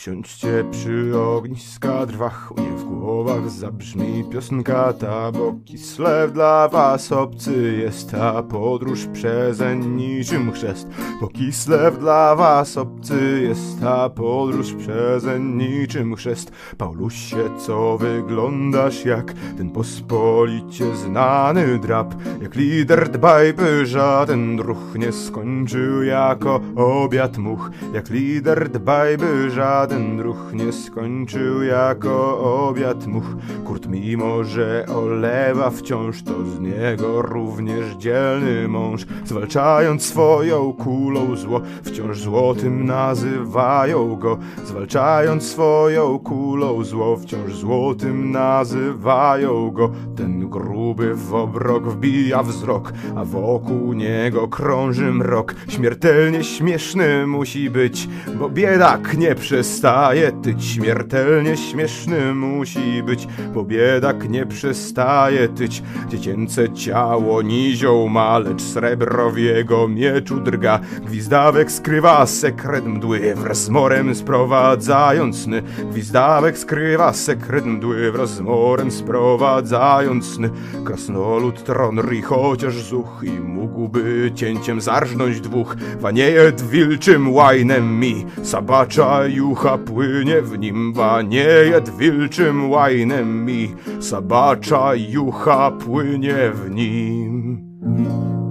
Usiądźcie przy ogniska drwach, u nie w głowach zabrzmi piosenka ta, bo Kislew dla was obcy jest ta podróż przezeń niczym chrzest. Bo Kislew dla was obcy jest ta podróż przezeń niczym chrzest. Paulusie, co wyglądasz jak ten pospolicie znany drab, jak lider dbaj, by żaden druh nie skończył jako obiad much, jak lider dbaj, by żaden druh nie skończył jako obiad much. Kurt mimo, że olewa wciąż, to z niego również dzielny mąż. Zwalczając swoją kulą zło, wciąż złotym nazywają go. Zwalczając swoją kulą zło, wciąż złotym nazywają go. Ten gruby w obrok wbija wzrok, a wokół niego krąży mrok. Śmiertelnie śmieszny musi być, bo biedak nie przestaje tyć. Śmiertelnie śmieszny musi być, bo biedak nie przestaje tyć. Dziecięce ciało nizią ma, lecz srebro w jego mieczu drga. Gwizdawek skrywa sekret mdły, wraz z morem sprowadzając. Gwizdawek skrywa sekret mdły, wraz z morem sprowadzając sny. Krasnolud tronry, chociaż zuch i mógłby cięciem zarżnąć dwóch. Wanieje wilczym łajnem mi, sabacza jucha płynie w nim. Wanieje wilczym łajnem mi, sabacza jucha płynie w nim.